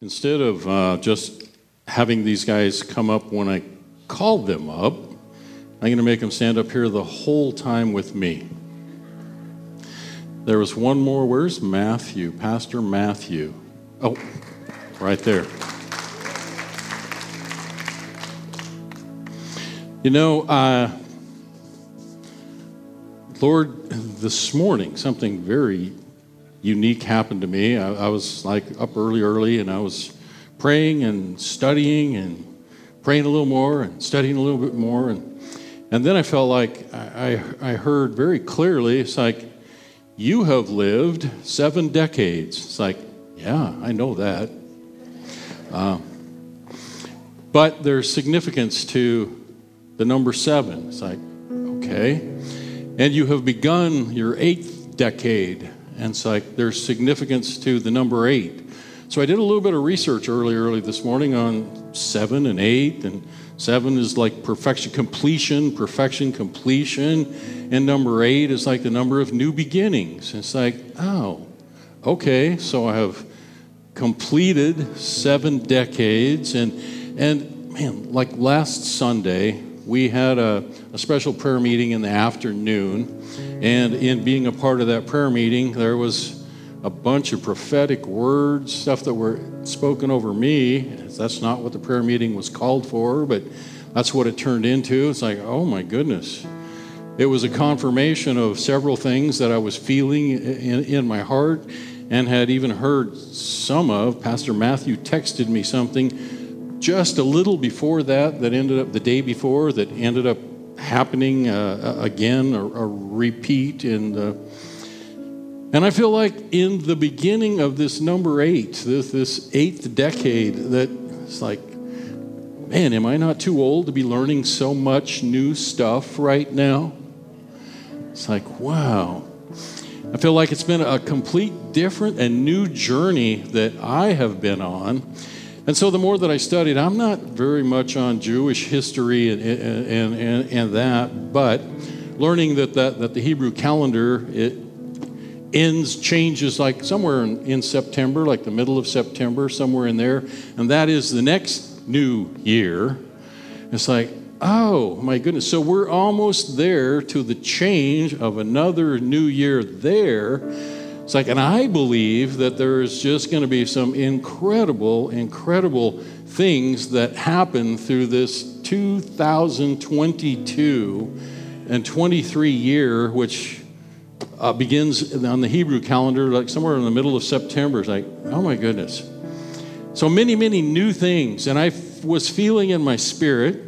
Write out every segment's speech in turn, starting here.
Instead of uh, just having these guys come up when I called them up, I'm going to make them stand up here the whole time with me. There was one more. Where's Matthew? Pastor Matthew. Oh, right there. You know, uh, Lord, this morning something very unique happened to me. I, I, was like up early, early, and I was praying and studying and praying a little more and studying a little bit more. And, and then I felt like I, I, heard very clearly it's like, you have lived seven decades. It's like, yeah, I know that. Uh, but there's significance to the number seven. It's like, okay. And you have begun your eighth decade. And it's like there's significance to the number eight. So I did a little bit of research early, early this morning on seven and eight. And seven is like perfection, completion, perfection, completion. And number eight is like the number of new beginnings. It's like, oh, okay. So I have completed seven decades. And, and man, like last Sunday, we had a, a, special prayer meeting in the afternoon. And in being a part of that prayer meeting, there was a bunch of prophetic words, stuff that were spoken over me. That's not what the prayer meeting was called for, but that's what it turned into. It's like, oh my goodness. It was a confirmation of several things that I was feeling in, in my heart and had even heard some of. Pastor Matthew texted me something just a little before that, that ended up the day before, that ended up happening uh, again, a, a repeat. And, uh, and I feel like in the beginning of this number eight, this, this eighth decade, that it's like, man, am I not too old to be learning so much new stuff right now? It's like, wow. I feel like it's been a complete different and new journey that I have been on. And so the more that I studied, I'm not very much on Jewish history and, and, and, and that, but learning that, that, that the Hebrew calendar, it ends, changes like somewhere in, in September, like the middle of September, somewhere in there, and that is the next new year. It's like, oh my goodness. So we're almost there to the change of another new year there. It's like, and I believe that there is just going to be some incredible, incredible things that happen through this 2022 and 23 year, which uh, begins on the Hebrew calendar, like somewhere in the middle of September. It's like, oh my goodness. So many, many new things. And I f- was feeling in my spirit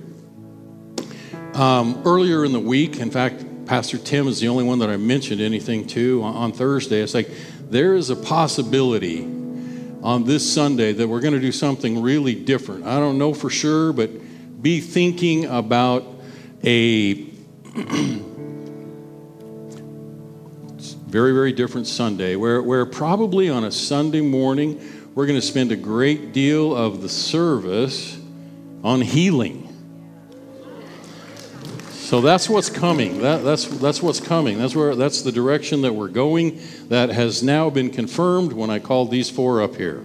um, earlier in the week, in fact, Pastor Tim is the only one that I mentioned anything to on Thursday. It's like there is a possibility on this Sunday that we're going to do something really different. I don't know for sure, but be thinking about a very, very different Sunday where, where probably on a Sunday morning we're going to spend a great deal of the service on healing. So that's what's coming. That, that's, that's what's coming. That's, where, that's the direction that we're going. That has now been confirmed when I called these four up here.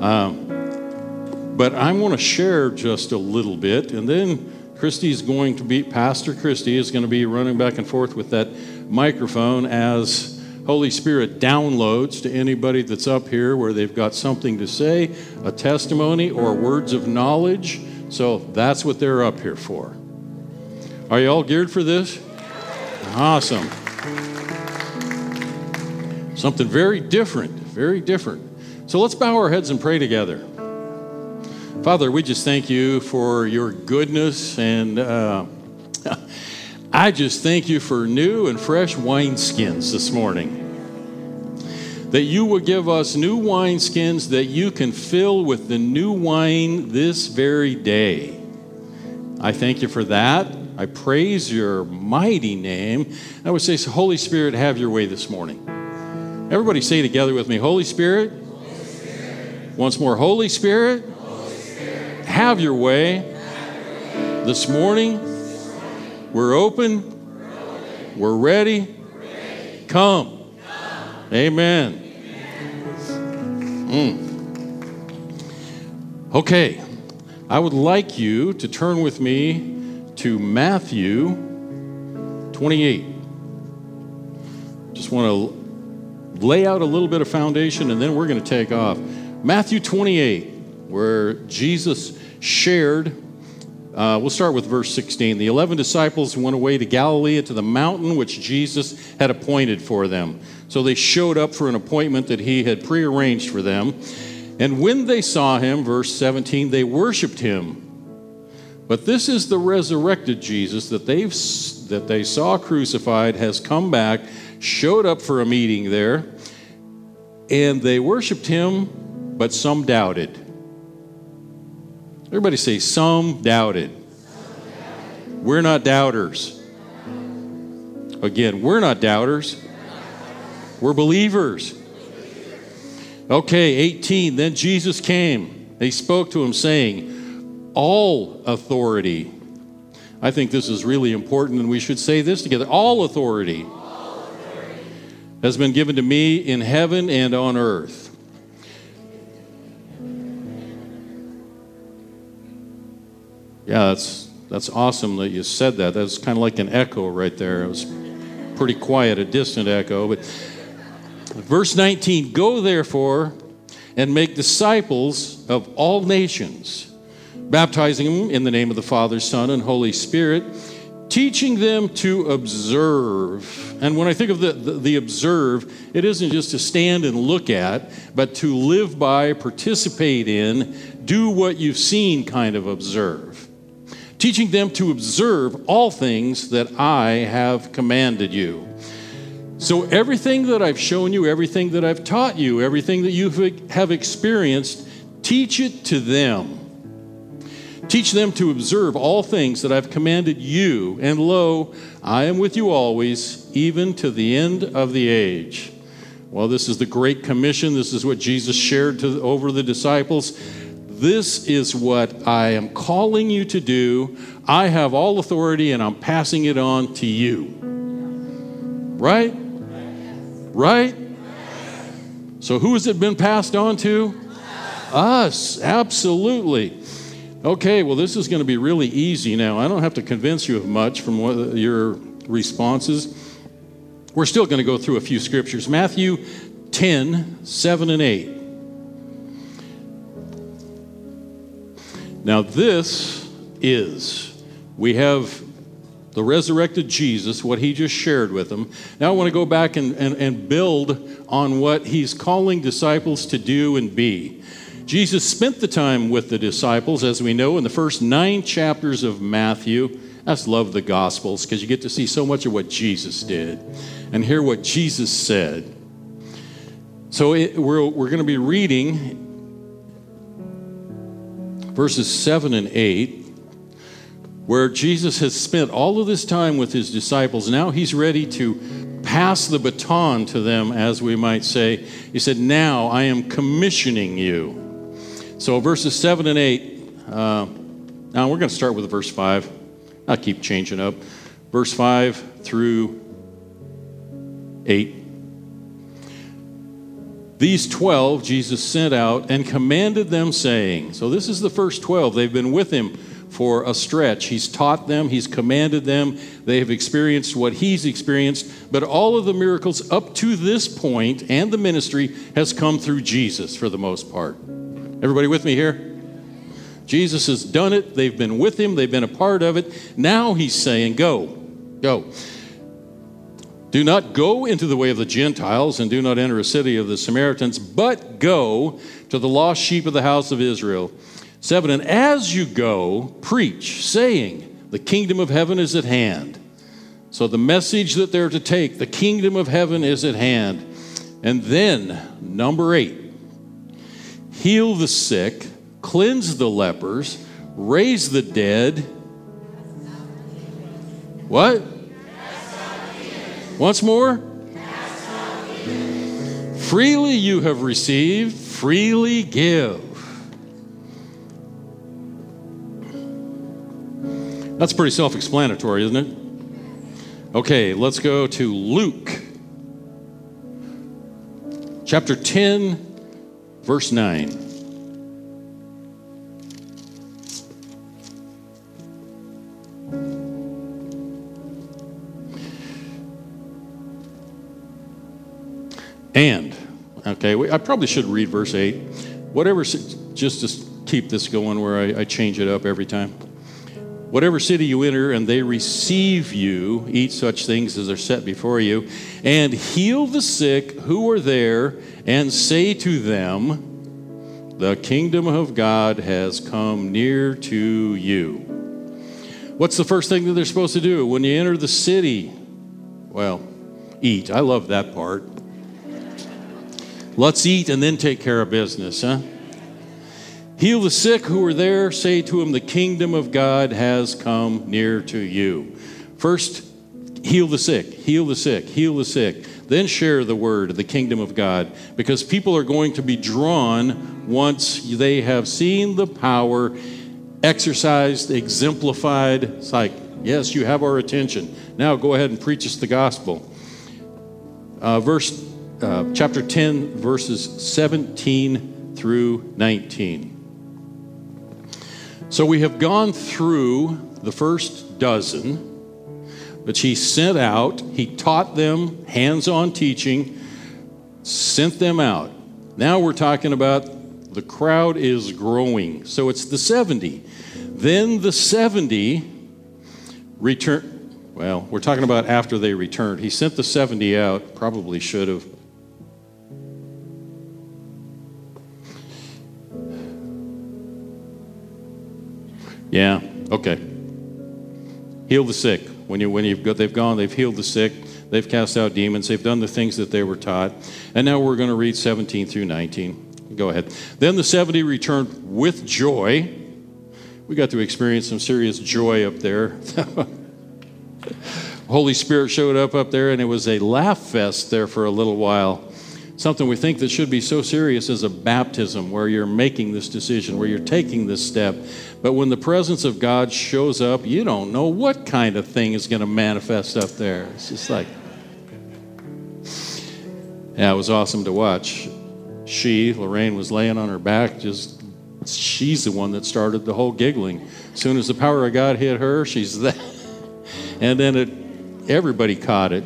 Um, but I want to share just a little bit, and then Christy is going to be, Pastor Christy is going to be running back and forth with that microphone as Holy Spirit downloads to anybody that's up here where they've got something to say, a testimony, or words of knowledge. So that's what they're up here for. Are you all geared for this? Awesome. Something very different, very different. So let's bow our heads and pray together. Father, we just thank you for your goodness, and uh, I just thank you for new and fresh wineskins this morning. That you will give us new wineskins that you can fill with the new wine this very day. I thank you for that. I praise your mighty name. I would say, Holy Spirit, have your way this morning. Everybody say together with me, Holy Spirit. Once more, Holy Spirit, Holy Spirit. Have, your way. This morning. We're, open. we're ready. Come. Amen. Amen. Mm. Okay, I would like you to turn with me to Matthew 28. Just want to lay out a little bit of foundation and then we're going to take off. Matthew 28, where Jesus shared. Uh, we'll start with verse 16. The 11 disciples went away to Galilee to the mountain which Jesus had appointed for them. So they showed up for an appointment that he had prearranged for them. And when they saw him, verse 17, they worshiped him. But this is the resurrected Jesus that, they've, that they saw crucified, has come back, showed up for a meeting there, and they worshiped him, but some doubted. Everybody say, some doubted. We're not doubters. Again, we're not doubters. We're believers. Okay, 18. Then Jesus came. They spoke to him, saying, All authority. I think this is really important, and we should say this together. All authority, All authority. has been given to me in heaven and on earth. Yeah, that's, that's awesome that you said that. That's kind of like an echo right there. It was pretty quiet, a distant echo, but Verse 19 Go therefore and make disciples of all nations, baptizing them in the name of the Father, Son, and Holy Spirit, teaching them to observe. And when I think of the, the, the, observe, it isn't just to stand and look at, but to live by, participate in, do what you've seen kind of observe. Teaching them to observe all things that I have commanded you. So, everything that I've shown you, everything that I've taught you, everything that you have experienced, teach it to them. Teach them to observe all things that I've commanded you. And lo, I am with you always, even to the end of the age. Well, this is the Great Commission. This is what Jesus shared to, over the disciples. This is what I am calling you to do. I have all authority and I'm passing it on to you. Right? Right? So, who has it been passed on to? Us, absolutely. Okay, well, this is going to be really easy now. I don't have to convince you of much from what your responses. We're still going to go through a few scriptures. Matthew 10, 7 and 8. Now, this is, we have the resurrected Jesus, what he just shared with them. Now I want to go back and, and, and build on what he's calling disciples to do and be. Jesus spent the time with the disciples, as we know, in the first nine chapters of Matthew. That's love the Gospels because you get to see so much of what Jesus did and hear what Jesus said. So it, we're, we're going to be reading verses 7 and 8 where Jesus has spent all of this time with his disciples. Now he's ready to pass the baton to them, as we might say. He said, Now I am commissioning you. So, verses 7 and 8. Uh, now we're going to start with verse 5. I'll keep changing up. Verse 5 through 8. These 12 Jesus sent out and commanded them, saying, So this is the first 12. They've been with him for a stretch. He's taught them, He's commanded them, they have experienced what He's experienced, but all of the miracles up to this point and the ministry has come through Jesus for the most part. Everybody with me here? Jesus has done it. They've been with him. They've been a part of it. Now he's saying, Go, go. Do not go into the way of the Gentiles and do not enter a city of the Samaritans, but go to the lost sheep of the house of Israel. 7 And as you go, preach, saying, The kingdom of heaven is at hand. So the message that they're to take, the kingdom of heaven is at hand. And then, number 8, heal the sick, cleanse the lepers, raise the dead. What? Once more? Freely you have received, freely give. That's pretty self explanatory, isn't it? Okay, let's go to Luke chapter 10, Verse 9. And, okay, we, I probably should read verse 8. Whatever, just to keep this going where I, I change it up every time. Whatever city you enter and they receive you, eat such things as are set before you, and heal the sick who are there, and say to them, The kingdom of God has come near to you. What's the first thing that they're supposed to do when you enter the city? Well, eat. I love that part. Let's eat and then take care of business, huh? Heal the sick who are there. Say to them, The kingdom of God has come near to you. First, heal the sick, heal the sick, heal the sick. Then share the word of the kingdom of God because people are going to be drawn once they have seen the power exercised, exemplified. It's like, yes, you have our attention. Now go ahead and preach us the gospel. Uh, verse, uh, chapter 10, verses 17 through 19. So we have gone through the first dozen, which he sent out. He taught them hands on teaching, sent them out. Now we're talking about the crowd is growing. So it's the 70. Then the 70 return. Well, we're talking about after they returned. He sent the 70 out, probably should have Yeah, okay. Heal the sick. When, you, when you've got, they've gone, they've healed the sick, they've cast out demons, they've done the things that they were taught. And now we're going to read 17 through 19. Go ahead. Then the 70 returned with joy. We got to experience some serious joy up there. Holy Spirit showed up up there, and it was a laugh fest there for a little while something we think that should be so serious as a baptism where you're making this decision, where you're taking this step. But when the presence of God shows up, you don't know what kind of thing is going to manifest up there. It's just like, yeah, it was awesome to watch. She, Lorraine, was laying on her back, just, she's the one that started the whole giggling. As soon as the power of God hit her, she's that. And then it, everybody caught it.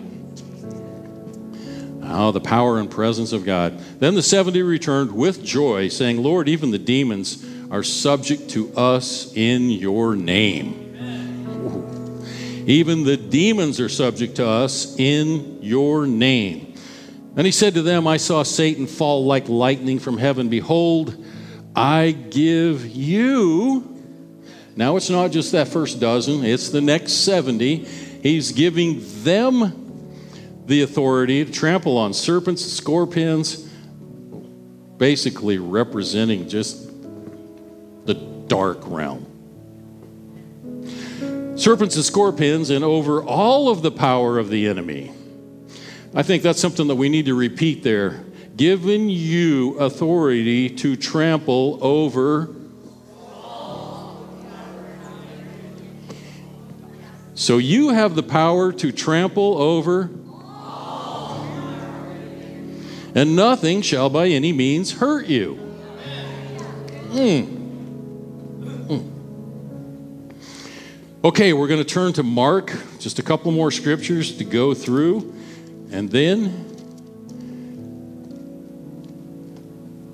Oh, the power and presence of God. Then the 70 returned with joy, saying, Lord, even the demons are subject to us in your name. Even the demons are subject to us in your name. And he said to them, I saw Satan fall like lightning from heaven. Behold, I give you. Now it's not just that first dozen, it's the next 70. He's giving them the authority to trample on serpents and scorpions, basically representing just the dark realm. Serpents and scorpions, and over all of the power of the enemy. I think that's something that we need to repeat there. Given you authority to trample over. So you have the power to trample over and nothing shall by any means hurt you. Mm. Okay, we're going to turn to Mark, just a couple more scriptures to go through, and then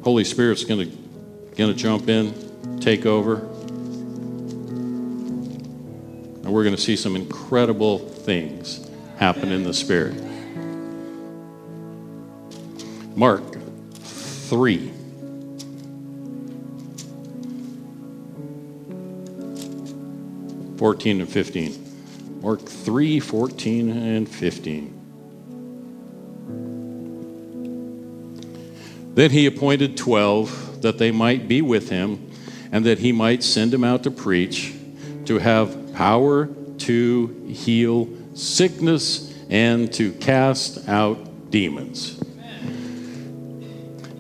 Holy Spirit's going to going to jump in, take over, and we're going to see some incredible things happen in the Spirit. Mark 3. Fourteen and fifteen. Mark 3, 14 and 15. Then he appointed twelve that they might be with him, and that he might send them out to preach, to have power to heal sickness and to cast out demons.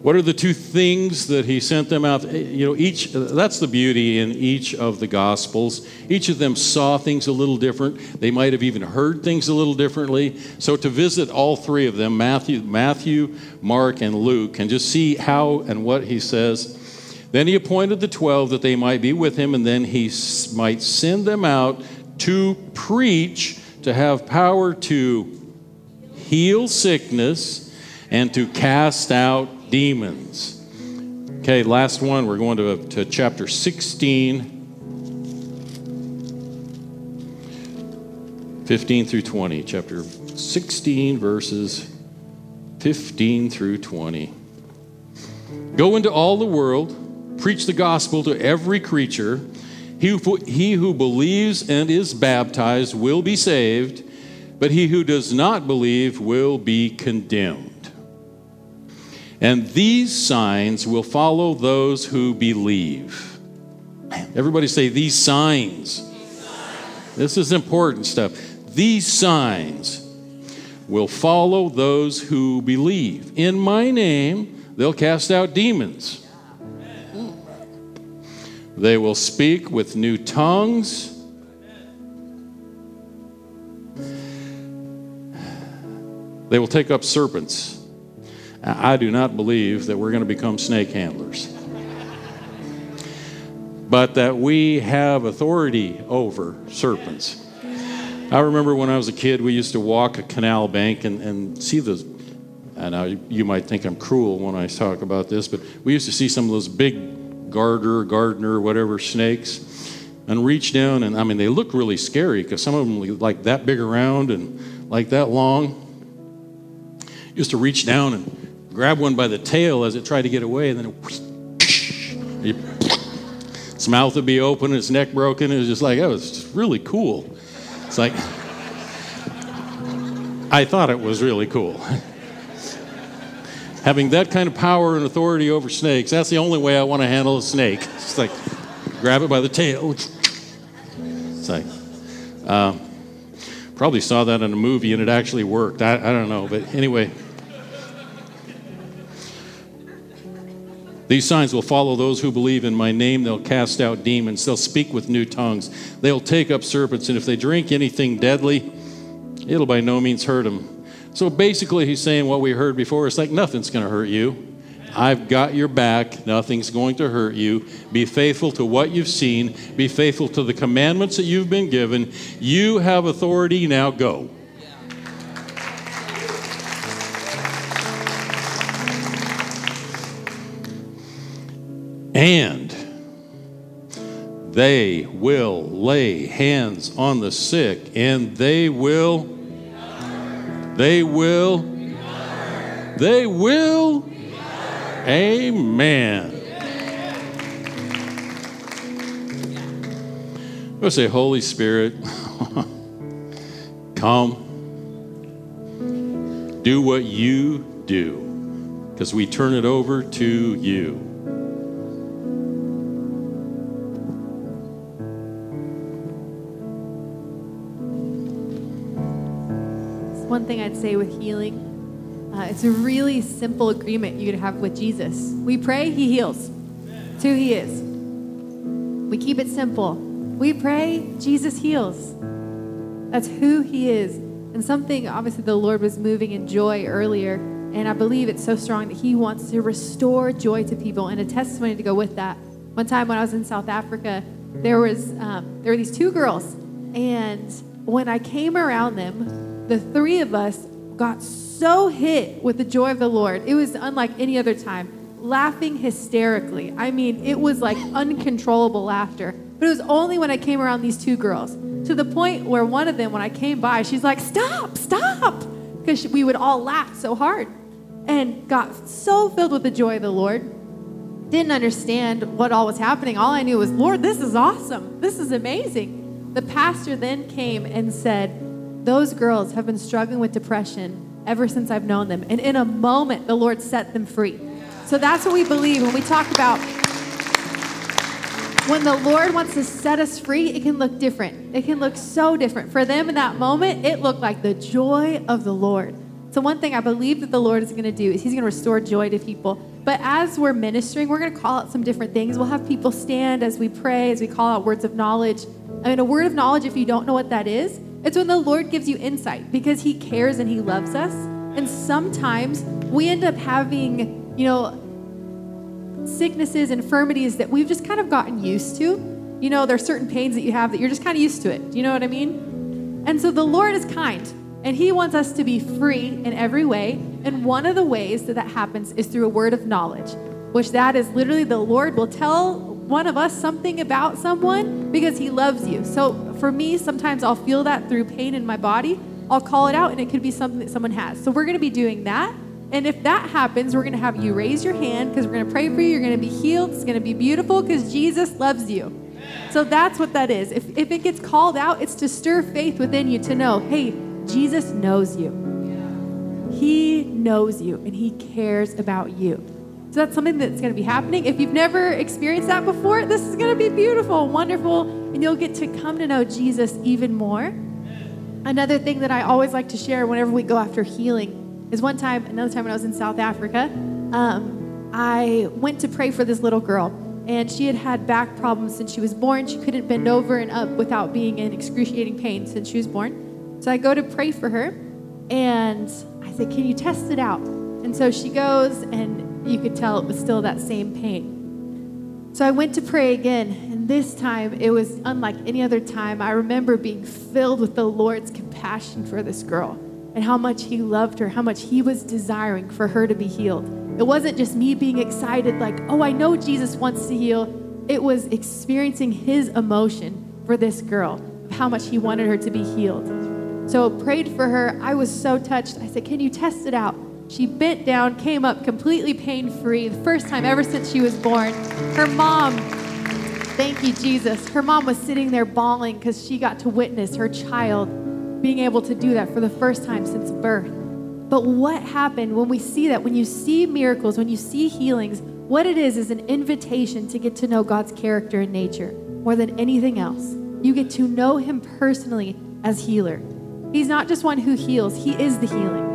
What are the two things that he sent them out? Eh, you know, each, that's the beauty in each of the Gospels. Each of them saw things a little different. They might have even heard things a little differently. So to visit all three of them, Matthew, Matthew, Mark, and Luke, and just see how and what he says. Then he appointed the twelve that they might be with him, and then he might send them out to preach, to have power to heal sickness, and to cast out demons. Okay, last one. We're going to, to chapter 16, 15 through 20. Chapter 16, verses 15 through 20. Go into all the world, preach the gospel to every creature. He who, he who believes and is baptized will be saved, but he who does not believe will be condemned. And these signs will follow those who believe. Everybody say, These signs. This is important stuff. These signs will follow those who believe. In my name, they'll cast out demons. They will speak with new tongues. They will take up serpents. I do not believe that we're going to become snake handlers, but that we have authority over serpents. I remember when I was a kid, we used to walk a canal bank and, and see those. And I, you might think I'm cruel when I talk about this, but we used to see some of those big garter, gardener, whatever snakes, and reach down. And I mean, they look really scary because some of them like that big around and like that long. Used to reach down and grab one by the tail as it tried to get away, and then it, its mouth would be open, its neck broken. It was just like, was just really cool. It's like, I thought it was really cool. Having that kind of power and authority over snakes, that's the only way I want to handle a snake. It's like, grab it by the tail. It's like, uh, probably saw that in a movie and it actually worked. I, I don't know. But anyway, These signs will follow those who believe in my name. They'll cast out demons. They'll speak with new tongues. They'll take up serpents. And if they drink anything deadly, it'll by no means hurt them. So basically, he's saying what we heard before. It's like nothing's going to hurt you. I've got your back. Nothing's going to hurt you. Be faithful to what you've seen. Be faithful to the commandments that you've been given. You have authority. Now go. And they will lay hands on the sick and they will, they will, they will. Amen. Let's say, Holy Spirit, come, do what you do, because we turn it over to you. Thing I'd say with healing. Uh, it's a really simple agreement you could have with Jesus. We pray, He heals. It's who He is. We keep it simple. We pray, Jesus heals. That's who He is. And something, obviously, the Lord was moving in joy earlier. And I believe it's so strong that He wants to restore joy to people and a testimony to go with that. One time when I was in South Africa, there was um, there were these two girls, and when I came around them, the three of us got so hit with the joy of the Lord. It was unlike any other time, laughing hysterically. I mean, it was like uncontrollable laughter. But it was only when I came around these two girls to the point where one of them, when I came by, she's like, Stop, stop, because we would all laugh so hard and got so filled with the joy of the Lord. Didn't understand what all was happening. All I knew was, Lord, this is awesome. This is amazing. The pastor then came and said, those girls have been struggling with depression ever since I've known them. And in a moment, the Lord set them free. So that's what we believe when we talk about when the Lord wants to set us free, it can look different. It can look so different. For them in that moment, it looked like the joy of the Lord. So, one thing I believe that the Lord is going to do is He's going to restore joy to people. But as we're ministering, we're going to call out some different things. We'll have people stand as we pray, as we call out words of knowledge. I mean, a word of knowledge, if you don't know what that is, it's when the Lord gives you insight because He cares and He loves us. And sometimes we end up having, you know, sicknesses, infirmities that we've just kind of gotten used to. You know, there's certain pains that you have that you're just kind of used to it. Do you know what I mean? And so the Lord is kind and He wants us to be free in every way. And one of the ways that that happens is through a word of knowledge, which that is literally the Lord will tell one of us something about someone because he loves you. So for me, sometimes I'll feel that through pain in my body. I'll call it out and it could be something that someone has. So we're going to be doing that. And if that happens, we're going to have you raise your hand because we're going to pray for you. You're going to be healed. It's going to be beautiful because Jesus loves you. So that's what that is. If, if it gets called out, it's to stir faith within you to know, hey, Jesus knows you. He knows you and he cares about you. So that's something that's going to be happening. If you've never experienced that before, this is going to be beautiful, wonderful, and you'll get to come to know Jesus even more. Another thing that I always like to share whenever we go after healing is one time, another time when I was in South Africa, um, I went to pray for this little girl and she had had back problems since she was born. She couldn't bend over and up without being in excruciating pain since she was born. So I go to pray for her, and I said, Can you test it out? And so she goes, and you could tell it was still that same pain. So I went to pray again, and this time it was unlike any other time. I remember being filled with the Lord's compassion for this girl and how much He loved her, how much He was desiring for her to be healed. It wasn't just me being excited, like, oh, I know Jesus wants to heal. It was experiencing his emotion for this girl, of how much he wanted her to be healed. So prayed for her. I was so touched. I said, Can you test it out? She bent down, came up completely pain free, the first time ever since she was born. Her mom, thank you, Jesus. Her mom was sitting there bawling because she got to witness her child being able to do that for the first time since birth. But what happened when we see that, when you see miracles, when you see healings, what it is is an invitation to get to know God's character and nature more than anything else. You get to know Him personally as healer. He's not just one who heals, He is the healing.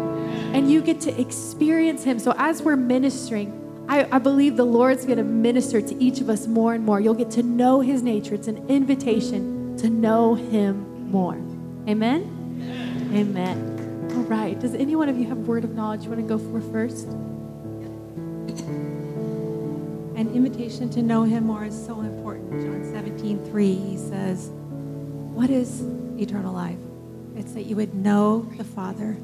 And you get to experience Him. So as we're ministering, I, I believe the Lord's going to minister to each of us more and more. You'll get to know His nature. It's an invitation to know Him more. Amen? Amen. All right. Does any one of you have a word of knowledge you want to go for first? An invitation to know him more is so important. John 17, 3, he says, What is eternal life? It's that you would know the Father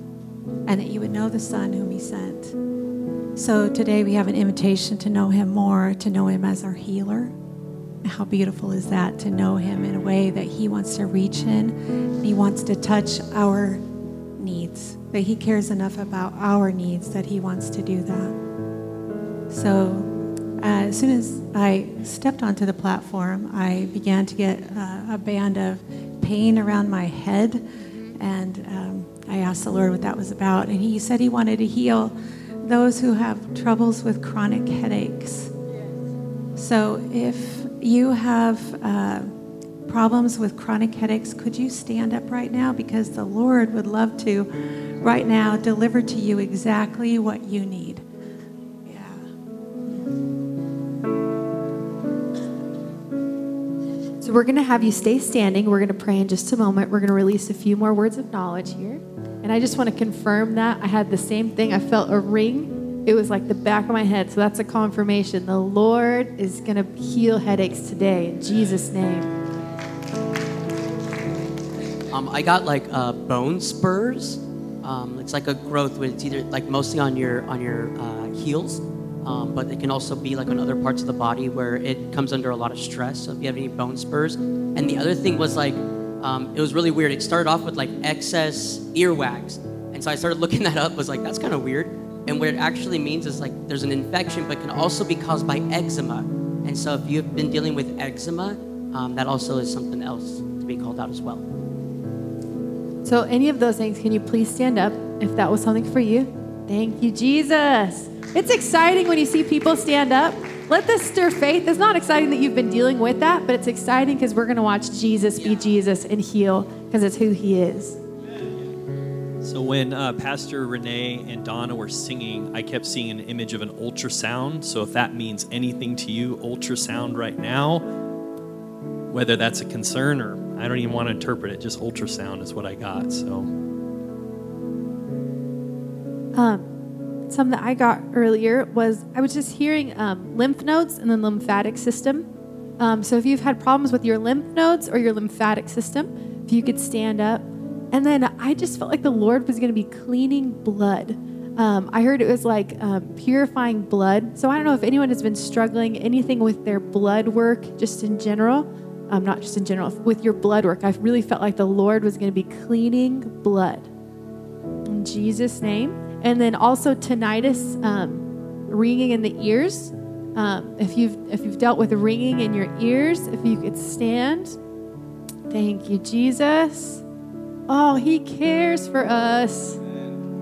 and that you would know the Son whom he sent. So today we have an invitation to know him more, to know him as our healer. How beautiful is that to know him in a way that he wants to reach in, he wants to touch our needs, that He cares enough about our needs that He wants to do that. So, uh, as soon as I stepped onto the platform, I began to get uh, a band of pain around my head, and um, I asked the Lord what that was about, and He said He wanted to heal those who have troubles with chronic headaches. So, if you have uh, problems with chronic headaches, could you stand up right now? Because the Lord would love to, right now, deliver to you exactly what you need. So we're going to have you stay standing. We're going to pray in just a moment. We're going to release a few more words of knowledge here. And I just want to confirm that. I had the same thing. I felt a ring. It was like the back of my head. So that's a confirmation. The Lord is going to heal headaches today in Jesus' name. Um, I got like uh, bone spurs. Um, it's like a growth with it's either like mostly on your on your uh, heels, um, but it can also be like on other parts of the body where it comes under a lot of stress. So if you have any bone spurs, and the other thing was like um, it was really weird. It started off with like excess earwax, and so I started looking that up. Was like that's kind of weird. And what it actually means is like there's an infection, but can also be caused by eczema. And so if you've been dealing with eczema, um, that also is something else to be called out as well. So, any of those things, can you please stand up if that was something for you? Thank you, Jesus. It's exciting when you see people stand up. Let this stir faith. It's not exciting that you've been dealing with that, but it's exciting because we're going to watch Jesus be Jesus and heal because it's who he is. So when uh, Pastor Renee and Donna were singing, I kept seeing an image of an ultrasound. So if that means anything to you, ultrasound right now, whether that's a concern or I don't even want to interpret it. Just ultrasound is what I got. So, um, something that I got earlier was I was just hearing um, lymph nodes and the lymphatic system. Um, so if you've had problems with your lymph nodes or your lymphatic system, if you could stand up, and then I just felt like the Lord was going to be cleaning blood Um, I heard it was like um, purifying blood. So I don't know if anyone has been struggling anything with their blood work, just in general. Um, not just in general, with your blood work. I really felt like the Lord was going to be cleaning blood. In Jesus' name. And then also tinnitus, um, ringing in the ears. Um, if you've if you've dealt with ringing in your ears, if you could stand, thank you, Jesus. Oh, He cares for us.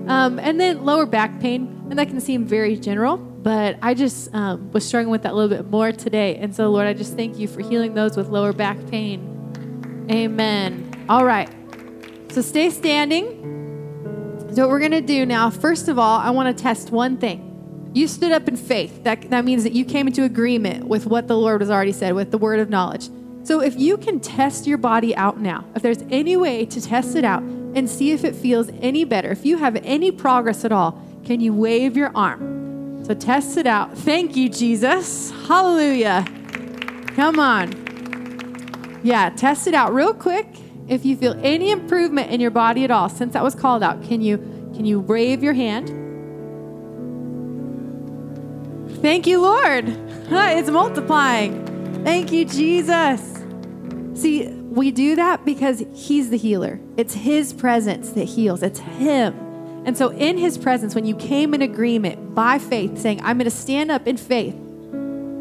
Um, and then lower back pain, and that can seem very general, but I just um, was struggling with that a little bit more today. And so, Lord, I just thank you for healing those with lower back pain. Amen. All right. So stay standing. So, what we're going to do now, first of all, I want to test one thing. You stood up in faith. That, that means that you came into agreement with what the Lord has already said, with the word of knowledge. So, if you can test your body out now, if there's any way to test it out and see if it feels any better, if you have any progress at all, can you wave your arm? So, test it out. Thank you, Jesus. Hallelujah. Come on. Yeah, test it out real quick. If you feel any improvement in your body at all since that was called out, can you can you wave your hand? Thank you, Lord. It's multiplying. Thank you, Jesus. See, we do that because He's the healer. It's His presence that heals, it's Him. And so, in His presence, when you came in agreement by faith, saying, I'm going to stand up in faith,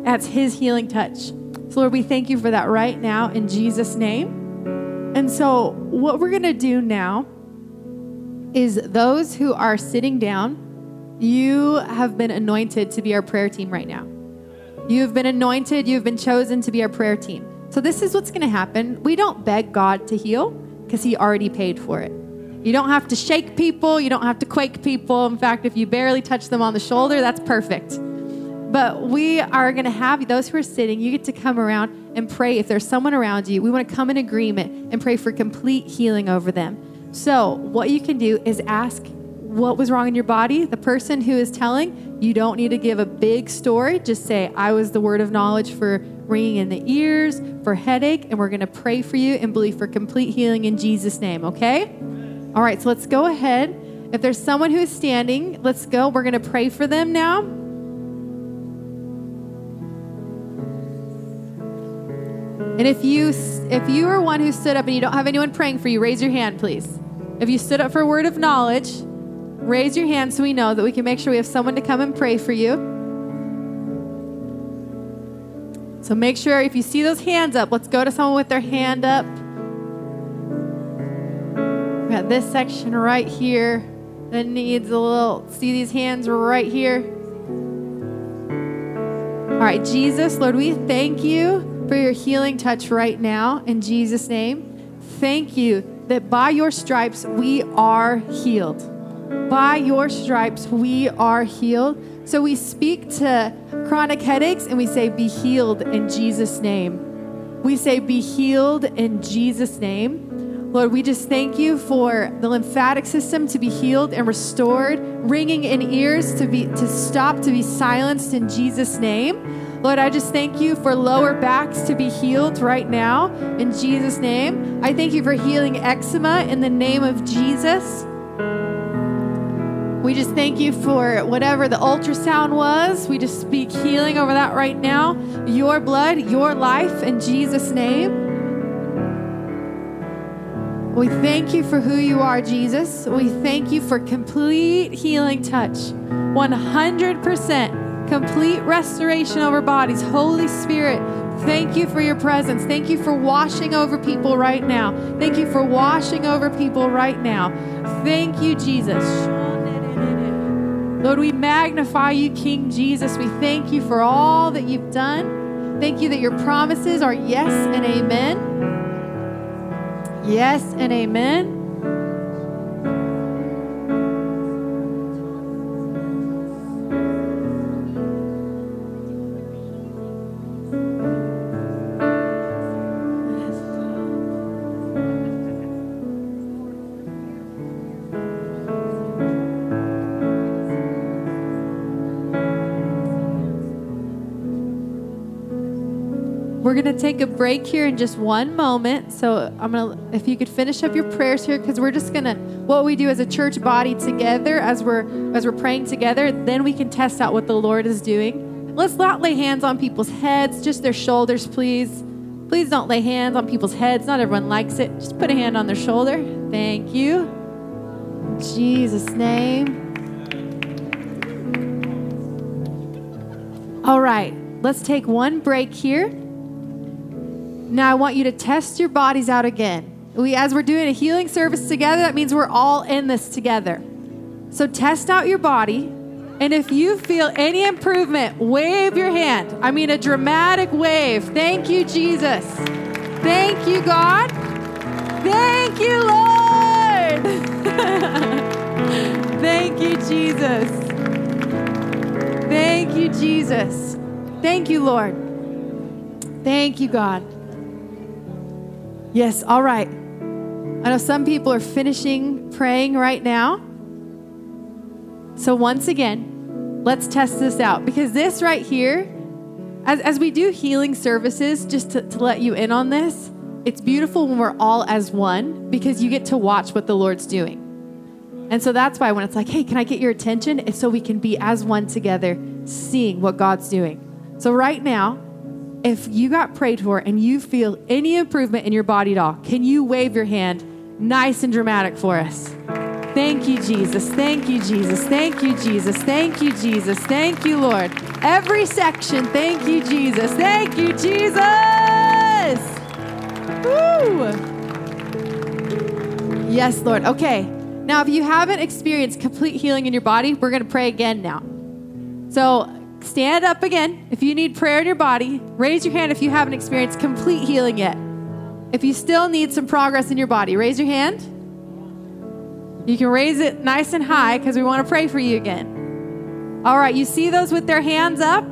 that's His healing touch. So, Lord, we thank you for that right now in Jesus' name. And so, what we're going to do now is those who are sitting down, you have been anointed to be our prayer team right now. You have been anointed, you have been chosen to be our prayer team. So, this is what's going to happen. We don't beg God to heal because He already paid for it. You don't have to shake people, you don't have to quake people. In fact, if you barely touch them on the shoulder, that's perfect. But we are going to have those who are sitting, you get to come around and pray. If there's someone around you, we want to come in agreement and pray for complete healing over them. So, what you can do is ask what was wrong in your body. The person who is telling, you don't need to give a big story. Just say, I was the word of knowledge for ringing in the ears, for headache, and we're going to pray for you and believe for complete healing in Jesus' name, okay? All right, so let's go ahead. If there's someone who is standing, let's go. We're going to pray for them now. And if you if you are one who stood up and you don't have anyone praying for you, raise your hand, please. If you stood up for a word of knowledge, raise your hand so we know that we can make sure we have someone to come and pray for you. So make sure if you see those hands up, let's go to someone with their hand up. We got this section right here that needs a little, see these hands right here? All right, Jesus, Lord, we thank you for your healing touch right now in Jesus' name. Thank you that by your stripes we are healed. By your stripes we are healed. So we speak to chronic headaches and we say, Be healed in Jesus' name. We say, Be healed in Jesus' name. Lord, we just thank you for the lymphatic system to be healed and restored, ringing in ears to be to stop to be silenced in Jesus name. Lord, I just thank you for lower backs to be healed right now in Jesus name. I thank you for healing eczema in the name of Jesus. We just thank you for whatever the ultrasound was. We just speak healing over that right now. Your blood, your life in Jesus name. We thank you for who you are, Jesus. We thank you for complete healing touch. 100% complete restoration over bodies. Holy Spirit, thank you for your presence. Thank you for washing over people right now. Thank you for washing over people right now. Thank you, Jesus. Lord, we magnify you, King Jesus. We thank you for all that you've done. Thank you that your promises are yes and amen. Yes and amen. Going to take a break here in just one moment. So I'm going to, if you could finish up your prayers here, because we're just going to what we do as a church body together as we're as we're praying together, then we can test out what the Lord is doing. Let's not lay hands on people's heads, just their shoulders, please. Please don't lay hands on people's heads. Not everyone likes it. Just put a hand on their shoulder. Thank you. In Jesus' name. All right, let's take one break here. Now I want you to test your bodies out again. We, as we're doing a healing service together, that means we're all in this together. So test out your body, and if you feel any improvement, wave your hand. I mean, a dramatic wave. Thank you, Jesus. Thank you, God. Thank you, Lord. Thank you, Jesus. Thank you, Jesus. Thank you, Lord. Thank you, God. Yes, all right. I know some people are finishing praying right now. So, once again, let's test this out because this right here, as, as we do healing services, just to, to let you in on this, it's beautiful when we're all as one because you get to watch what the Lord's doing. And so that's why when it's like, hey, can I get your attention? It's so we can be as one together, seeing what God's doing. So, right now, if you got prayed for and you feel any improvement in your body at all, can you wave your hand nice and dramatic for us? Thank you, Jesus. Thank you, Jesus. Thank you, Jesus. Thank you, Jesus. Thank you, Lord. Every section, thank you, Jesus. Thank you, Jesus. Woo! Yes, Lord. Okay. Now, if you haven't experienced complete healing in your body, we're going to pray again now. So, stand up again. If you need prayer in your body, raise your hand if you haven't experienced complete healing yet. If you still need some progress in your body, raise your hand. You can raise it nice and high because we want to pray for you again. All right, you see those with their hands up?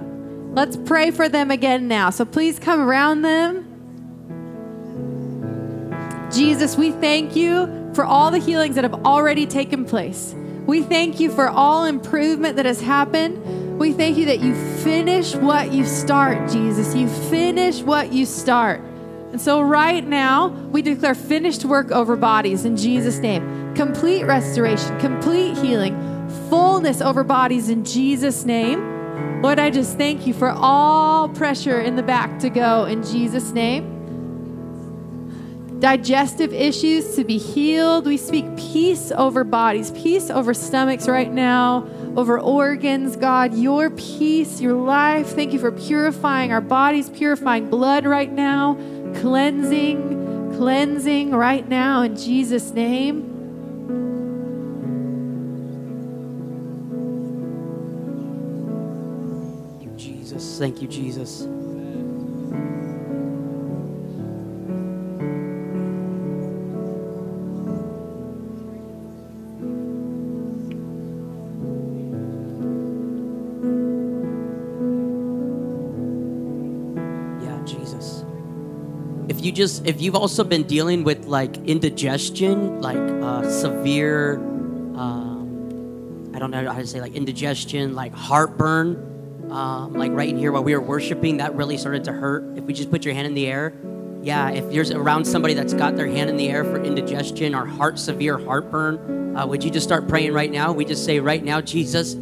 Let's pray for them again now. So please come around them. Jesus, we thank you for all the healings that have already taken place. We thank you for all improvement that has happened. We thank you that you finish what you start, Jesus. You finish what you start. And so, right now, we declare finished work over bodies in Jesus' name. Complete restoration, complete healing, fullness over bodies in Jesus' name. Lord, I just thank you for all pressure in the back to go in Jesus' name digestive issues to be healed. We speak peace over bodies, peace over stomachs right now, over organs. God, your peace, your life. Thank you for purifying our bodies, purifying blood right now, cleansing, cleansing right now in Jesus' name. Thank you, Jesus. Thank you, Jesus. Just, if you've also been dealing with like indigestion, like uh, severe, um, I don't know how to say, like indigestion, like heartburn, um, like right in here while we were worshiping, that really started to hurt. If we just put your hand in the air, yeah, if you're around somebody that's got their hand in the air for indigestion or heart severe heartburn, uh, would you just start praying right now? We just say right now, Jesus,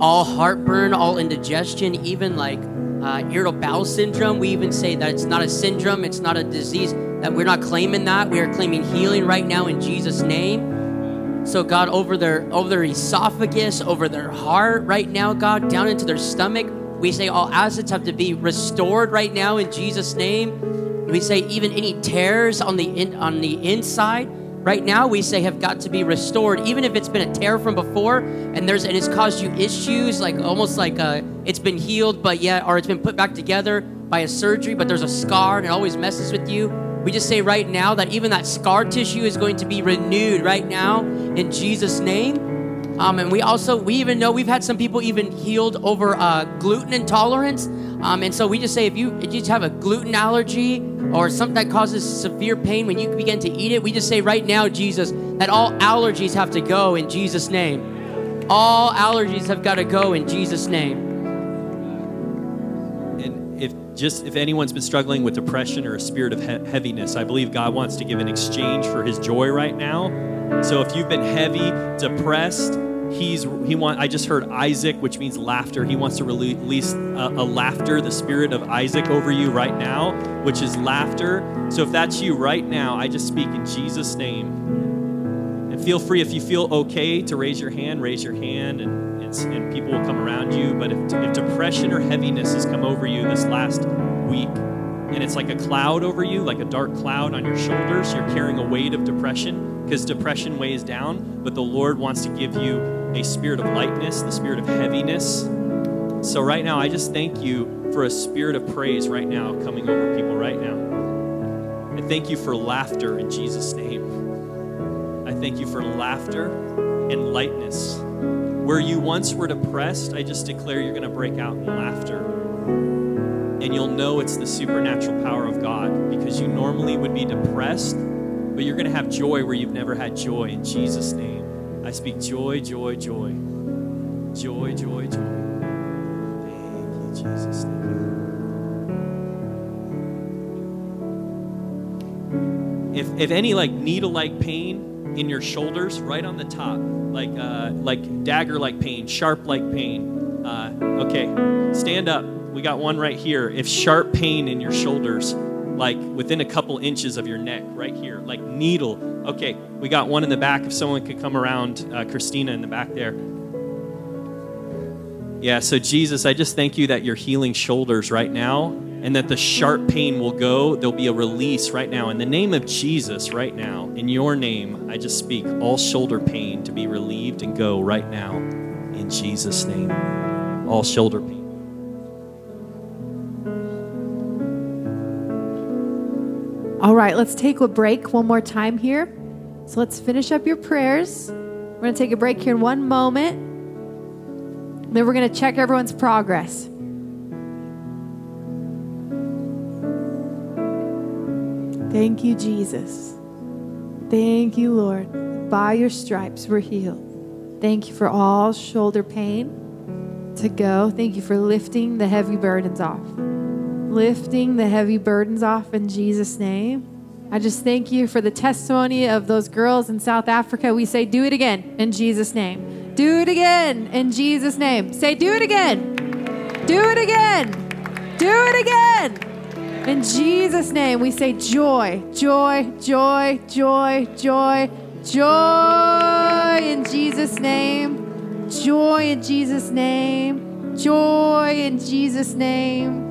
all heartburn, all indigestion, even like uh, irritable bowel syndrome. We even say that it's not a syndrome, it's not a disease. That we're not claiming that. We are claiming healing right now in Jesus' name. So God, over their over their esophagus, over their heart, right now, God, down into their stomach, we say all acids have to be restored right now in Jesus' name. We say even any tears on the in, on the inside, right now we say have got to be restored even if it's been a tear from before and there's and it's caused you issues like almost like uh it's been healed but yet or it's been put back together by a surgery but there's a scar and it always messes with you. We just say right now that even that scar tissue is going to be renewed right now in jesus name. Um, and we also we even know we've had some people even healed over uh, gluten intolerance um, and so we just say if you, if you have a gluten allergy or something that causes severe pain when you begin to eat it, we just say right now, Jesus, that all allergies have to go in Jesus' name. All allergies have got to go in Jesus' name. And if just if anyone's been struggling with depression or a spirit of he- heaviness, I believe God wants to give an exchange for His joy right now. So if you've been heavy, depressed, he's he want. I just heard Isaac, which means laughter. He wants to release a, a laughter, the spirit of Isaac over you right now, which is laughter. So if that's you right now, I just speak in Jesus' name. And feel free if you feel okay to raise your hand, raise your hand, and, and, people will come around you. But if, if depression or heaviness has come over you this last week, and it's like a cloud over you, like a dark cloud on your shoulders. You're carrying a weight of depression because depression weighs down, but the Lord wants to give you a spirit of lightness, the spirit of heaviness. So, right now, I just thank you for a spirit of praise right now coming over people right now. I thank you for laughter in Jesus' name. I thank you for laughter and lightness. Where you once were depressed, I just declare you're going to break out in laughter and you'll know it's the supernatural power of God because you normally would be depressed, but you're going to have joy where you've never had joy in Jesus' name. I speak joy, joy, joy. Joy, joy, joy. Thank you, Jesus. If, if any like needle like pain in your shoulders, right on the top, like uh, like dagger like pain, sharp like pain, uh, okay, stand up we got one right here. If sharp pain in your shoulders, like within a couple inches of your neck, right here, like needle. Okay, we got one in the back. If someone could come around, uh, Christina in the back there. Yeah, so Jesus, I just thank you that you're healing shoulders right now and that the sharp pain will go. There'll be a release right now. In the name of Jesus, right now, in your name, I just speak all shoulder pain to be relieved and go right now. In Jesus' name. All shoulder pain. All right, let's take a break one more time here. So let's finish up your prayers. We're going to take a break here in one moment. Then we're going to check everyone's progress. Thank you, Jesus. Thank you, Lord. By your stripes, we're healed. Thank you for all shoulder pain to go. Thank you for lifting the heavy burdens off lifting the heavy burdens off in Jesus' name. I just thank you for the testimony of those girls in South Africa. We say, do it again in Jesus' name. Do it again in Jesus' name. Say, do it again. Do it again. Do it again. In Jesus' name, we say, joy, joy, joy, joy, joy, joy in Jesus' name. Joy in Jesus' name. Joy in Jesus' name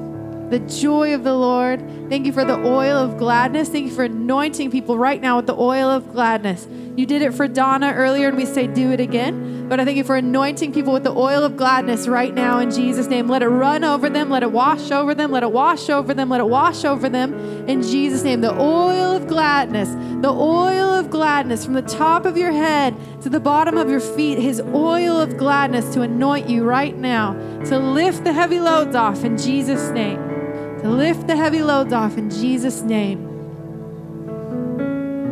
the joy of the Lord. Thank you for the oil of gladness. Thank you for anointing people right now with the oil of gladness. You did it for Donna earlier, and we say, do it again. But I thank you for anointing people with the oil of gladness right now in Jesus' name. Let it run over them, let it wash over them, let it wash over them, let it wash over them in Jesus' name. The oil of gladness, the oil of gladness from the top of your head to the bottom of your feet, His oil of gladness to anoint you right now, to lift the heavy loads off in Jesus' name to lift the heavy loads off in Jesus' name.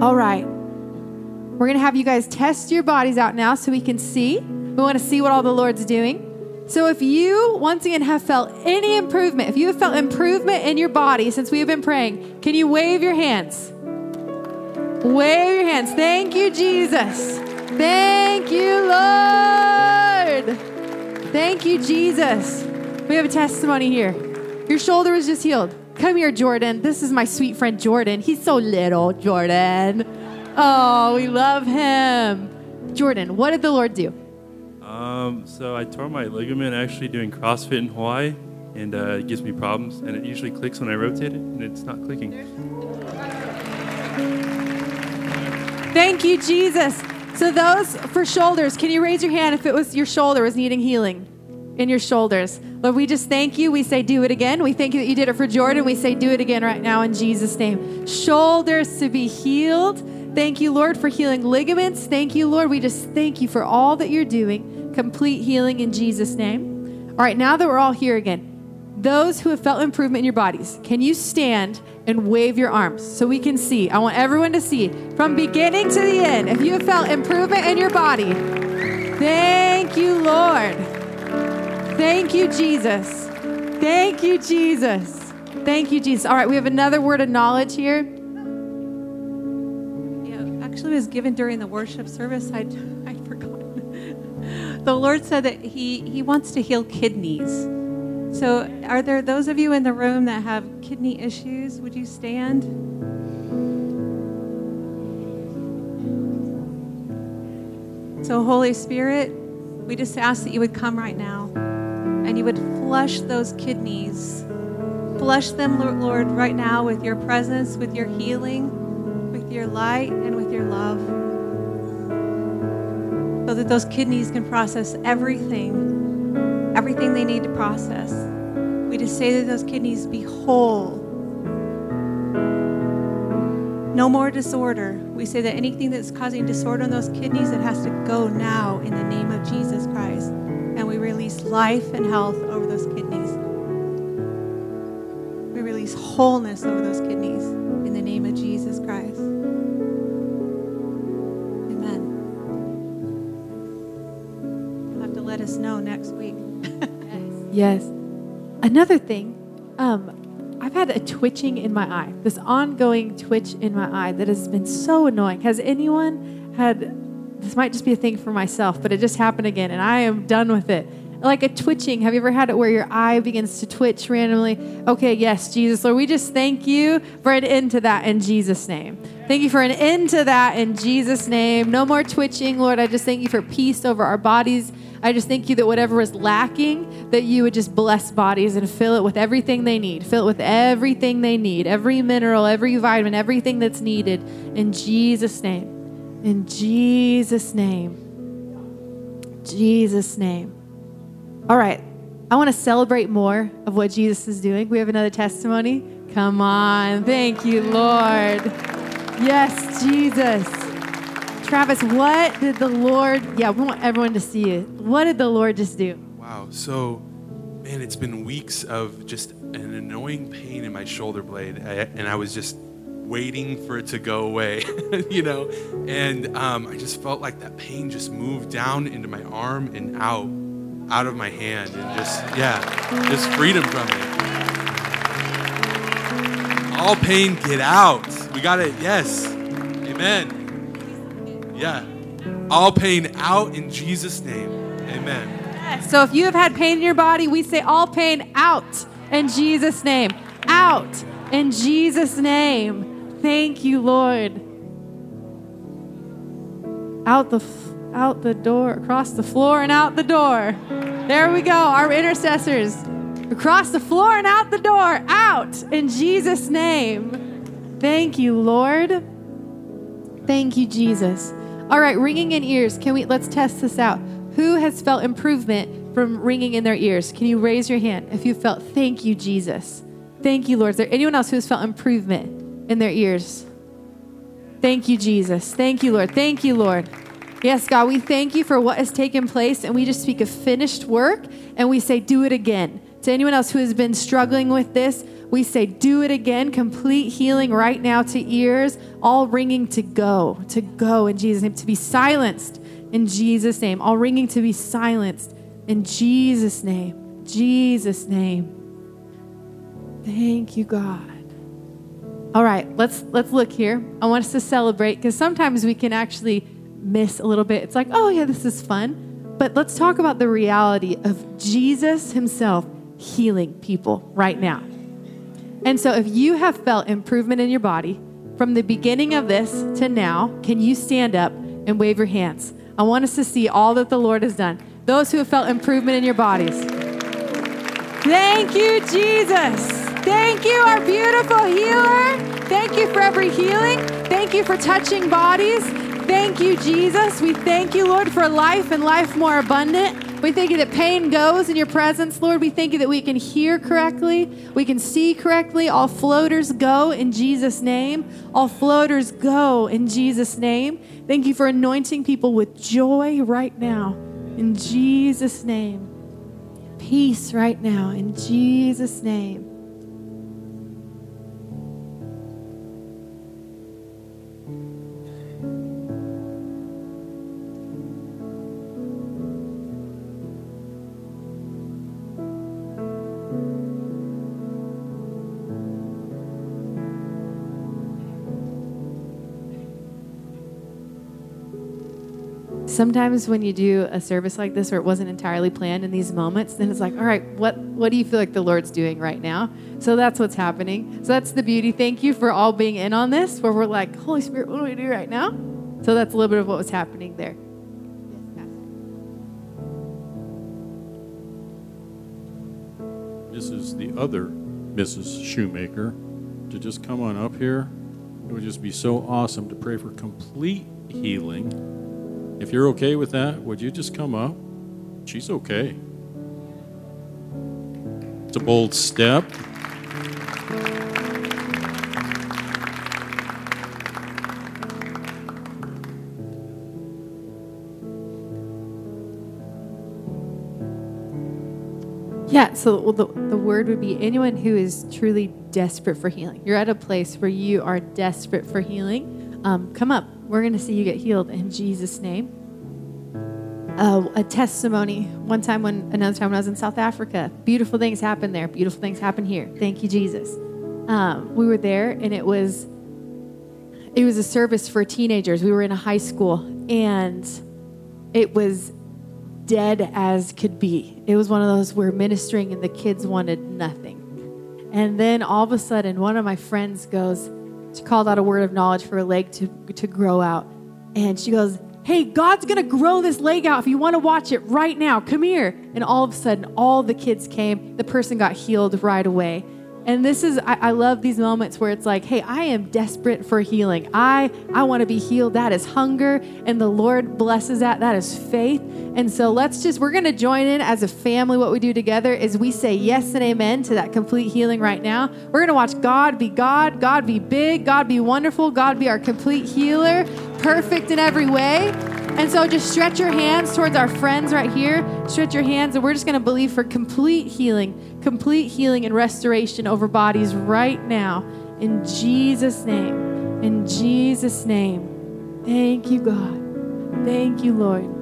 All right. We're going to have you guys test your bodies out now so we can see. We want to see what all the Lord's doing. So, if you once again have felt any improvement, if you have felt improvement in your body since we have been praying, can you wave your hands? Wave your hands. Thank you, Jesus. Thank you, Lord. Thank you, Jesus. We have a testimony here. Your shoulder was just healed. Come here, Jordan. This is my sweet friend Jordan. He's so little, Jordan. Oh, we love him. Jordan, what did the Lord do? Um, so I tore my ligament actually doing CrossFit in Hawaii, and uh, it gives me problems. And it usually clicks when I rotate it, and it's not clicking. Thank you, Jesus. So those for shoulders, can you raise your hand if it was your shoulder was needing healing in your shoulders? Lord, we just thank you. We say, do it again. We thank you that you did it for Jordan. We say, do it again right now in Jesus' name. Shoulders to be healed. Thank you, Lord, for healing ligaments. Thank you, Lord. We just thank you for all that you're doing. Complete healing in Jesus' name. All right, now that we're all here again, those who have felt improvement in your bodies, can you stand and wave your arms so we can see? I want everyone to see from beginning to the end. If you have felt improvement in your body, thank you, Lord. Thank you, Jesus. Thank you, Jesus. Thank you, Jesus. All right, we have another word of knowledge here. Yeah, actually was given during the worship service. I'd, I'd forgotten. the Lord said that he, he wants to heal kidneys. So, are there those of you in the room that have kidney issues? Would you stand? So, Holy Spirit, we just ask that you would come right now and you would flush those kidneys. Flush them, Lord, right now with your presence, with your healing, with your light, and with your love. So that those kidneys can process everything, everything they need to process. We just say that those kidneys be whole. No more disorder. We say that anything that's causing disorder in those kidneys, it has to go now in the release life and health over those kidneys. We release wholeness over those kidneys in the name of Jesus Christ. Amen. You'll have to let us know next week. Yes. Another thing, um, I've had a twitching in my eye, this ongoing twitch in my eye that has been so annoying. Has anyone had, this might just be a thing for myself, but it just happened again and I am done with it. Like a twitching. Have you ever had it where your eye begins to twitch randomly? Okay, yes, Jesus. Lord, we just thank you for an end to that in Jesus' name. Thank you for an end to that in Jesus' name. No more twitching, Lord. I just thank you for peace over our bodies. I just thank you that whatever is lacking, that you would just bless bodies and fill it with everything they need. Fill it with everything they need, every mineral, every vitamin, everything that's needed in Jesus' name. In Jesus' name. Jesus' name. All right. I want to celebrate more of what Jesus is doing. We have another testimony. Come on. Thank you, Lord. Yes, Jesus. Travis, what did the Lord, yeah, we want everyone to see it. What did the Lord just do? Wow. So, man, it's been weeks of just an annoying pain in my shoulder blade, and I was just waiting for it to go away, you know. And um, I just felt like that pain just moved down into my arm and out, out of my hand, and just yeah, just freedom from it. All pain, get out. We got it. Yes. Amen. Yeah. All pain out in Jesus' name. Amen. So if you have had pain in your body, we say all pain out in Jesus' name. Out in Jesus' name. Thank you, Lord. Out the out the door, across the floor and out the door. There we go. Our intercessors. Across the floor and out the door. Out in Jesus' name. Thank you, Lord. Thank you, Jesus. All right, ringing in ears. Can we let's test this out? Who has felt improvement from ringing in their ears? Can you raise your hand if you felt thank you, Jesus? Thank you, Lord. Is there anyone else who has felt improvement in their ears? Thank you, Jesus. Thank you, Lord. Thank you, Lord. Yes, God, we thank you for what has taken place, and we just speak of finished work, and we say, do it again. To anyone else who has been struggling with this, we say, do it again. Complete healing right now to ears, all ringing to go, to go in Jesus' name, to be silenced in Jesus' name, all ringing to be silenced in Jesus' name. Jesus' name. Thank you, God. All right, let's let's look here. I want us to celebrate because sometimes we can actually miss a little bit. It's like, oh yeah, this is fun. But let's talk about the reality of Jesus himself healing people right now. And so if you have felt improvement in your body from the beginning of this to now, can you stand up and wave your hands? I want us to see all that the Lord has done. Those who have felt improvement in your bodies. Thank you, Jesus. Thank you, our beautiful healer. Thank you for every healing. Thank you for touching bodies. Thank you, Jesus. We thank you, Lord, for life and life more abundant. We thank you that pain goes in your presence, Lord. We thank you that we can hear correctly, we can see correctly. All floaters go in Jesus' name. All floaters go in Jesus' name. Thank you for anointing people with joy right now in Jesus' name. Peace right now in Jesus' name. Sometimes when you do a service like this where it wasn't entirely planned in these moments, then it's like, all right, what what do you feel like the Lord's doing right now? So that's what's happening. So that's the beauty. Thank you for all being in on this, where we're like, Holy Spirit, what do we do right now? So that's a little bit of what was happening there. Is the other Mrs. Shoemaker to just come on up here. It would just be so awesome to pray for complete healing. If you're okay with that, would you just come up? She's okay. It's a bold step. Yeah, so the, the word would be anyone who is truly desperate for healing. You're at a place where you are desperate for healing. Um, come up. We're going to see you get healed in Jesus' name. Uh, a testimony one time when another time when I was in South Africa. Beautiful things happened there. Beautiful things happen here. Thank you, Jesus. Um, we were there, and it was it was a service for teenagers. We were in a high school, and it was dead as could be. It was one of those where ministering and the kids wanted nothing. And then all of a sudden, one of my friends goes, she called out a word of knowledge for a leg to, to grow out. And she goes, Hey, God's going to grow this leg out if you want to watch it right now. Come here. And all of a sudden, all the kids came. The person got healed right away. And this is, I, I, love these moments where it's like, hey, I am desperate for healing. I, I want to be healed. That is hunger. And the Lord blesses that. That is faith. And so let's just, we're going to join in as a family. What we do together is we say yes and amen to that complete healing right now. We're going to watch God be God, God be big, God be wonderful, God be our complete healer, perfect in every way. And so just stretch your hands towards our friends right here. Stretch your hands, and we're just going to believe for complete healing, complete healing and restoration over bodies right now. In Jesus' name. In Jesus' name. Thank you, God. Thank you, Lord.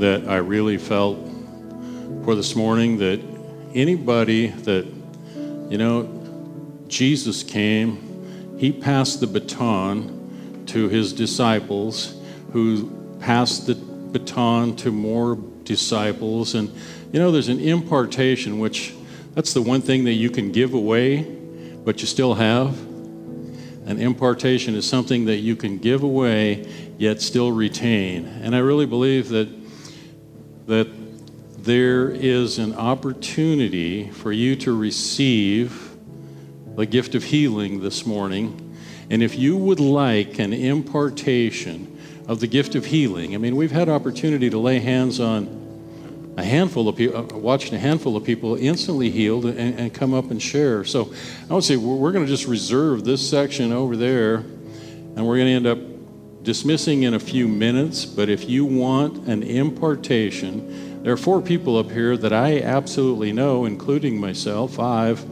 That I really felt for this morning that anybody that, you know, Jesus came, he passed the baton to his disciples who passed the baton to more disciples. And, you know, there's an impartation, which that's the one thing that you can give away, but you still have. An impartation is something that you can give away yet still retain. And I really believe that that there is an opportunity for you to receive the gift of healing this morning. And if you would like an impartation of the gift of healing, I mean, we've had opportunity to lay hands on a handful of people, uh, watched a handful of people instantly healed and, and come up and share. So I would say we're going to just reserve this section over there, and we're going to end up dismissing in a few minutes, but if you want an impartation, there are four people up here that I absolutely know, including myself, five,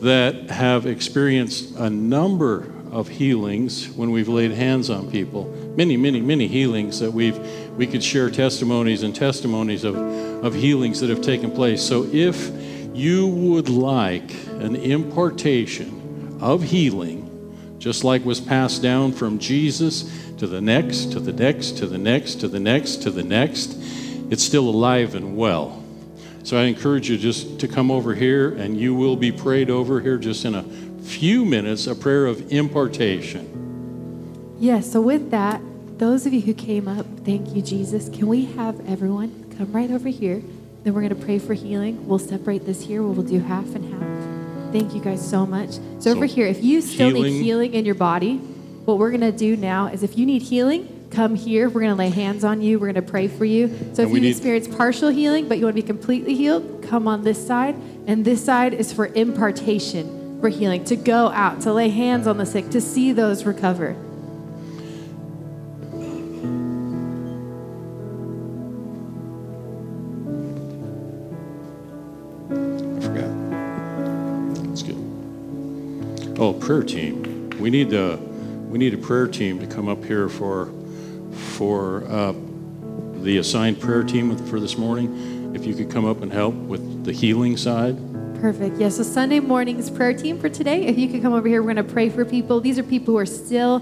that have experienced a number of healings when we've laid hands on people. Many, many, many healings that we've we could share testimonies and testimonies of, of healings that have taken place. So if you would like an impartation of healing, just like was passed down from Jesus to the next, to the next, to the next, to the next, to the next, it's still alive and well. So I encourage you just to come over here and you will be prayed over here just in a few minutes, a prayer of impartation. Yes, yeah, so with that, those of you who came up, thank you, Jesus. Can we have everyone come right over here? Then we're going to pray for healing. We'll separate this here. We'll do half and half. Thank you guys so much. So, so over here, if you still healing. need healing in your body, what we're going to do now is if you need healing, come here. We're going to lay hands on you. We're going to pray for you. So if you need... experience partial healing, but you want to be completely healed, come on this side. And this side is for impartation, for healing, to go out, to lay hands on the sick, to see those recover. Prayer team. We need the we need a prayer team to come up here for for uh, the assigned prayer team for this morning. If you could come up and help with the healing side. Perfect. Yeah, so Sunday morning's prayer team for today. If you could come over here, we're going to pray for people. These are people who are still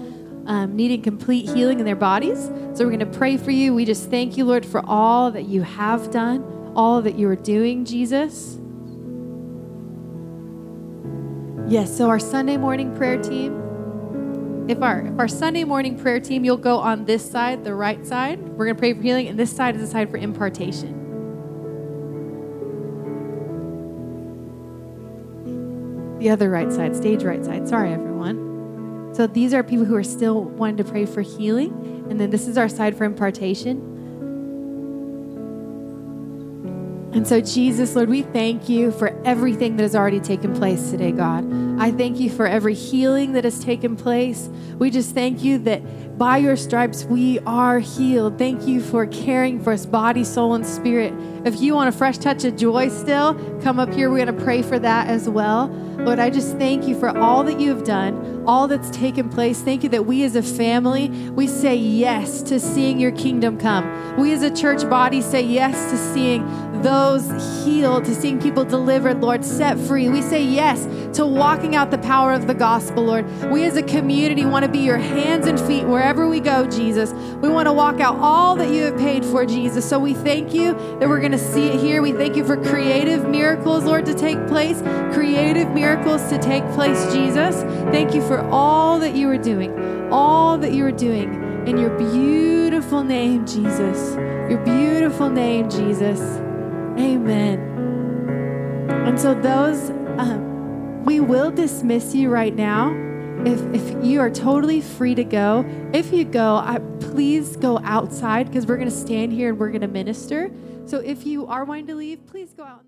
um, needing complete healing in their bodies. So we're going to pray for you. We just thank you, Lord, for all that you have done, all that you are doing, Jesus. Yes, so our Sunday morning prayer team. If our if our Sunday morning prayer team, you'll go on this side, the right side. We're gonna pray for healing, and this side is the side for impartation. The other right side, stage right side. Sorry, everyone. So these are people who are still wanting to pray for healing, and then this is our side for impartation. And so, Jesus, Lord, we thank you for everything that has already taken place today, God. I thank you for every healing that has taken place. We just thank you that by your stripes we are healed. Thank you for caring for us, body, soul, and spirit. If you want a fresh touch of joy still, come up here. We're going to pray for that as well. Lord, I just thank you for all that you have done, all that's taken place. Thank you that we as a family, we say yes to seeing your kingdom come. We as a church body say yes to seeing those healed, to seeing people delivered, Lord, set free. We say yes to walking out the power of the gospel, Lord. We as a community want to be your hands and feet wherever we go, Jesus. We want to walk out all that you have paid for, Jesus. So we thank you that we're going to see it here. We thank you for creative miracles, Lord, to take place, creative miracles to take place, Jesus. Thank you for all that you are doing, all that you are doing in your beautiful name, Jesus. Your beautiful name, Jesus. Amen. And so, those, um, we will dismiss you right now. If, if you are totally free to go, if you go, I, please go outside because we're going to stand here and we're going to minister. So, if you are wanting to leave, please go out.